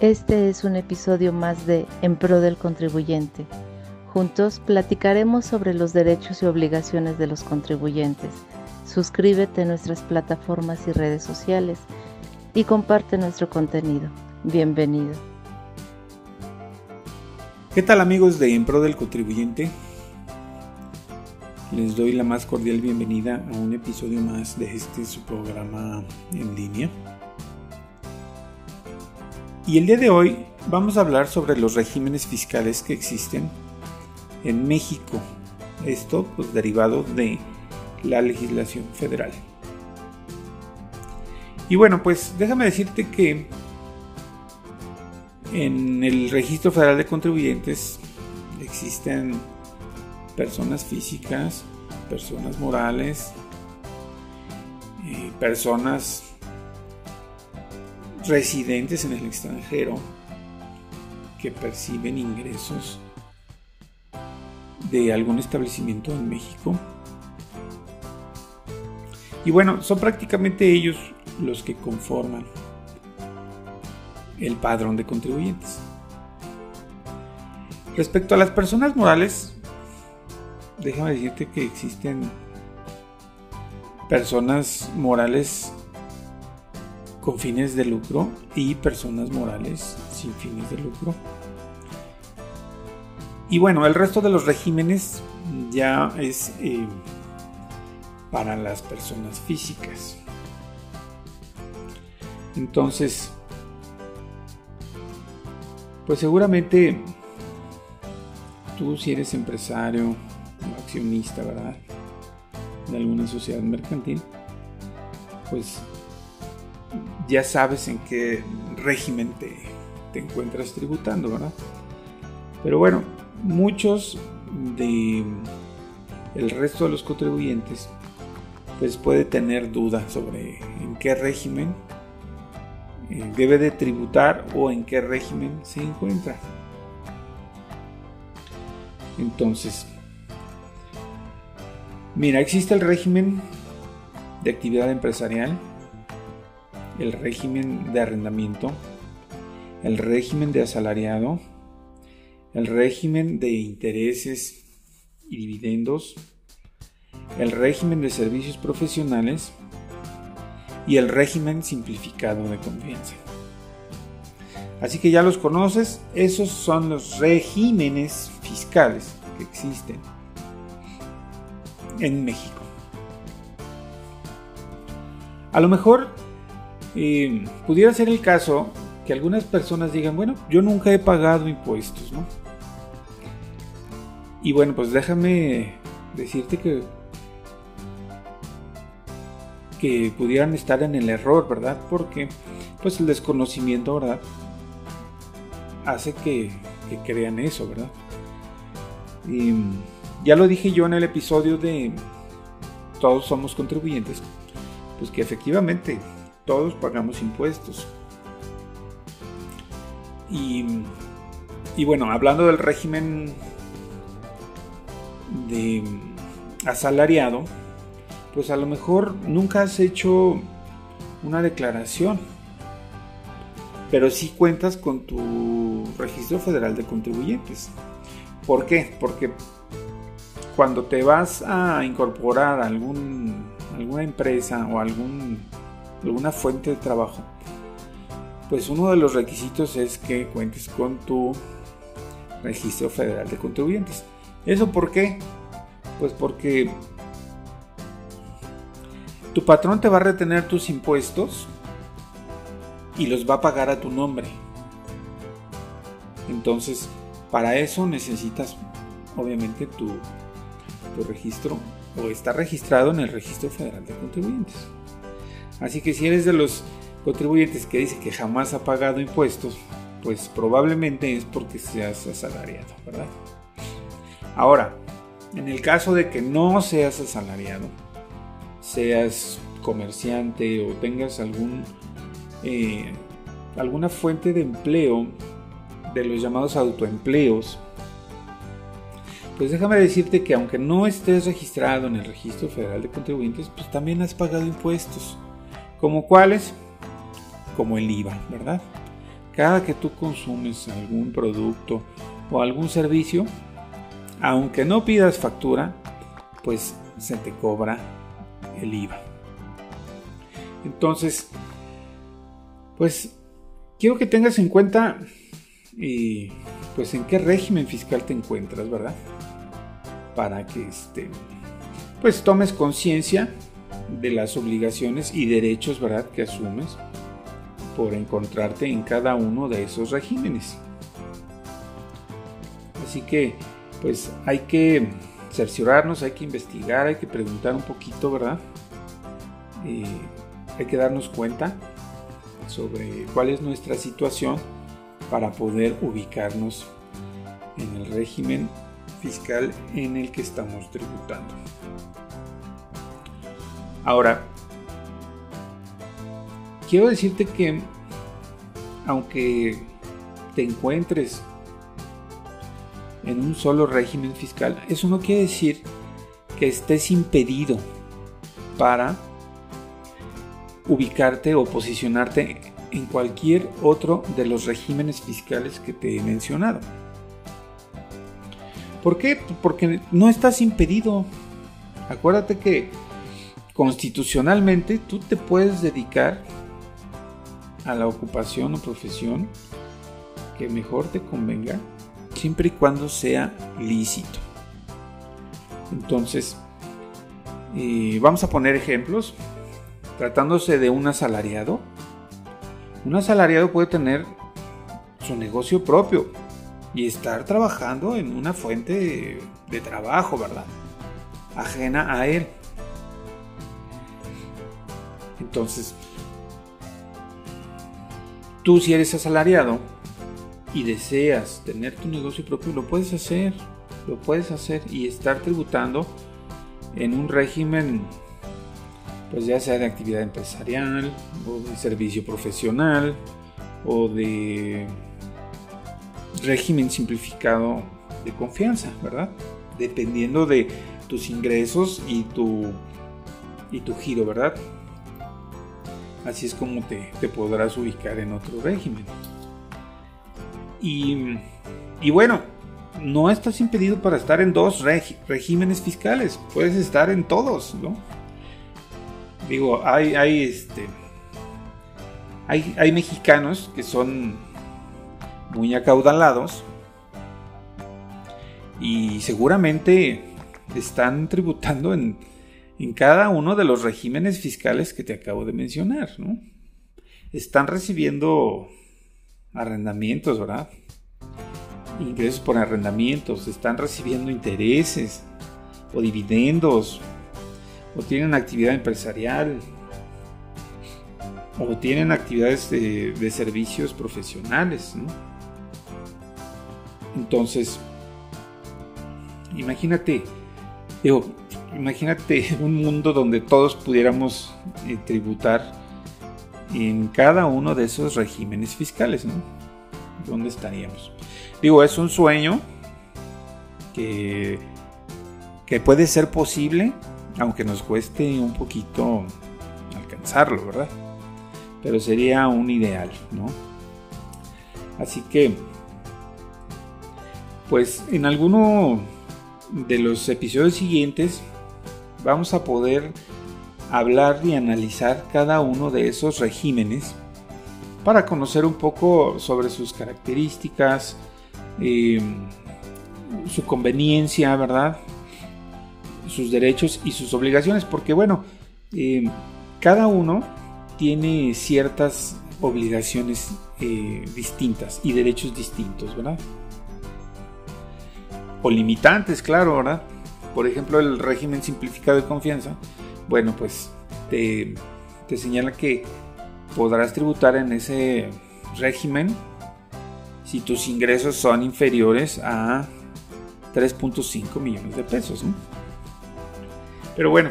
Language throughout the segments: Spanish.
Este es un episodio más de En Pro del Contribuyente. Juntos platicaremos sobre los derechos y obligaciones de los contribuyentes. Suscríbete a nuestras plataformas y redes sociales y comparte nuestro contenido. Bienvenido. ¿Qué tal amigos de En Pro del Contribuyente? Les doy la más cordial bienvenida a un episodio más de este su programa en línea. Y el día de hoy vamos a hablar sobre los regímenes fiscales que existen en México. Esto pues derivado de la legislación federal. Y bueno, pues déjame decirte que en el registro federal de contribuyentes existen personas físicas, personas morales, eh, personas residentes en el extranjero que perciben ingresos de algún establecimiento en México. Y bueno, son prácticamente ellos los que conforman el padrón de contribuyentes. Respecto a las personas morales, déjame decirte que existen personas morales con fines de lucro y personas morales sin fines de lucro. Y bueno, el resto de los regímenes ya es eh, para las personas físicas. Entonces, pues seguramente tú si eres empresario o accionista, ¿verdad? De alguna sociedad mercantil, pues ya sabes en qué régimen te, encuentras tributando, ¿verdad? Pero bueno, muchos de el resto de los contribuyentes pues puede tener dudas sobre en qué régimen eh, debe de tributar o en qué régimen se encuentra. Entonces, mira, existe el régimen de actividad empresarial, el régimen de arrendamiento, el régimen de asalariado, el régimen de intereses y dividendos, el régimen de servicios profesionales y el régimen simplificado de confianza. Así que ya los conoces, esos son los regímenes fiscales que existen en México. A lo mejor y pudiera ser el caso que algunas personas digan, bueno, yo nunca he pagado impuestos, ¿no? Y bueno, pues déjame decirte que que pudieran estar en el error, ¿verdad? Porque pues el desconocimiento, ¿verdad? Hace que, que crean eso, ¿verdad? Y ya lo dije yo en el episodio de Todos somos contribuyentes, pues que efectivamente todos pagamos impuestos. Y, y bueno, hablando del régimen de asalariado, pues a lo mejor nunca has hecho una declaración, pero sí cuentas con tu registro federal de contribuyentes. ¿Por qué? Porque cuando te vas a incorporar a algún, alguna empresa o algún alguna fuente de trabajo, pues uno de los requisitos es que cuentes con tu registro federal de contribuyentes. ¿Eso por qué? Pues porque tu patrón te va a retener tus impuestos y los va a pagar a tu nombre. Entonces, para eso necesitas obviamente tu, tu registro o estar registrado en el registro federal de contribuyentes. Así que si eres de los contribuyentes que dice que jamás ha pagado impuestos, pues probablemente es porque seas asalariado, ¿verdad? Ahora, en el caso de que no seas asalariado, seas comerciante o tengas eh, alguna fuente de empleo de los llamados autoempleos, pues déjame decirte que aunque no estés registrado en el registro federal de contribuyentes, pues también has pagado impuestos. ¿Como cuáles? Como el IVA, ¿verdad? cada que tú consumes algún producto o algún servicio, aunque no pidas factura, pues se te cobra el IVA. Entonces, pues quiero que tengas en cuenta y pues en qué régimen fiscal te encuentras, ¿verdad? Para que este pues tomes conciencia de las obligaciones y derechos, ¿verdad?, que asumes por encontrarte en cada uno de esos regímenes. Así que, pues hay que cerciorarnos, hay que investigar, hay que preguntar un poquito, ¿verdad? hay que darnos cuenta sobre cuál es nuestra situación para poder ubicarnos en el régimen fiscal en el que estamos tributando. Ahora, quiero decirte que aunque te encuentres en un solo régimen fiscal, eso no quiere decir que estés impedido para ubicarte o posicionarte en cualquier otro de los regímenes fiscales que te he mencionado. ¿Por qué? Porque no estás impedido. Acuérdate que constitucionalmente tú te puedes dedicar a la ocupación o profesión que mejor te convenga, siempre y cuando sea lícito. Entonces, eh, vamos a poner ejemplos. Tratándose de un asalariado, un asalariado puede tener su negocio propio y estar trabajando en una fuente de trabajo, ¿verdad? Ajena a él. Entonces, tú si eres asalariado y deseas tener tu negocio propio, lo puedes hacer, lo puedes hacer y estar tributando en un régimen, pues ya sea de actividad empresarial o de servicio profesional o de régimen simplificado de confianza, ¿verdad? Dependiendo de tus ingresos y tu, y tu giro, ¿verdad? Así es como te, podrás ubicar en otro régimen. Y, bueno, no estás impedido para estar en dos regímenes fiscales. Puedes estar en todos, ¿no? Digo, hay, hay, este, hay, hay mexicanos que son muy acaudalados y seguramente están tributando en, en cada uno de los regímenes fiscales que te acabo de mencionar, ¿no? Están recibiendo arrendamientos, ¿verdad? Ingresos por arrendamientos, están recibiendo intereses o dividendos, o tienen actividad empresarial, o tienen actividades de, servicios profesionales, ¿no? Entonces, imagínate, digo, imagínate un mundo donde todos pudiéramos eh, tributar en cada uno de esos regímenes fiscales, ¿no? ¿Dónde estaríamos? Digo, es un sueño que, que puede ser posible, aunque nos cueste un poquito alcanzarlo, ¿verdad? Pero sería un ideal, ¿no? Así que, pues en alguno de los episodios siguientes vamos a poder hablar y analizar cada uno de esos regímenes para conocer un poco sobre sus características, em, su conveniencia, ¿verdad? Sus derechos y sus obligaciones, porque bueno, em, cada uno tiene ciertas obligaciones eh, distintas y derechos distintos, ¿verdad? O limitantes, claro, ¿verdad? Por ejemplo, el régimen simplificado de confianza, bueno, pues te, señala que podrás tributar en ese régimen si tus ingresos son inferiores a 3.5 millones de pesos. Pero bueno,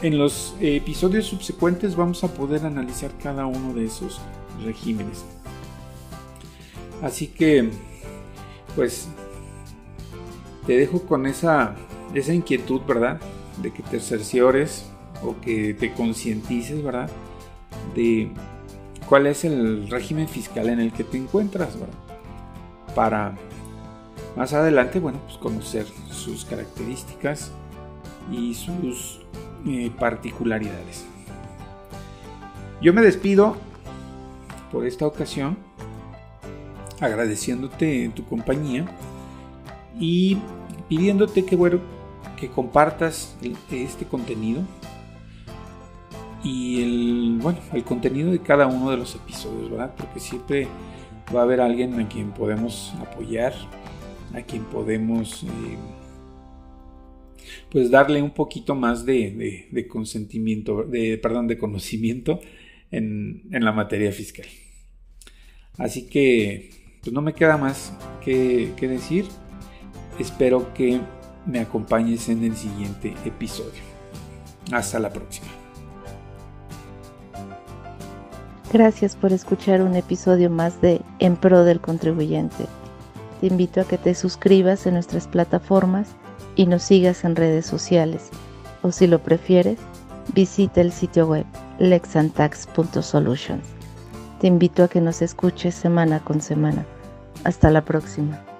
en los episodios subsecuentes vamos a poder analizar cada uno de esos regímenes. Así que, pues te dejo con esa, esa inquietud, ¿verdad? De que te cerciores o que te concientices, ¿verdad? De cuál es el régimen fiscal en el que te encuentras, Para más adelante, bueno, pues conocer sus características y sus eh, particularidades. Yo me despido por esta ocasión agradeciéndote tu compañía y pidiéndote que bueno que compartas este contenido y el bueno el contenido de cada uno de los episodios verdad porque siempre va a haber alguien a quien podemos apoyar a quien podemos eh, pues darle un poquito más de, consentimiento de perdón de conocimiento en, en la materia fiscal así que pues no me queda más que, decir. Espero que me acompañes en el siguiente episodio. Hasta la próxima. Gracias por escuchar un episodio más de En Pro del Contribuyente. Te invito a que te suscribas en nuestras plataformas y nos sigas en redes sociales. O si lo prefieres, visita el sitio web lexantax.solutions. Te invito a que nos escuches semana con semana. Hasta la próxima.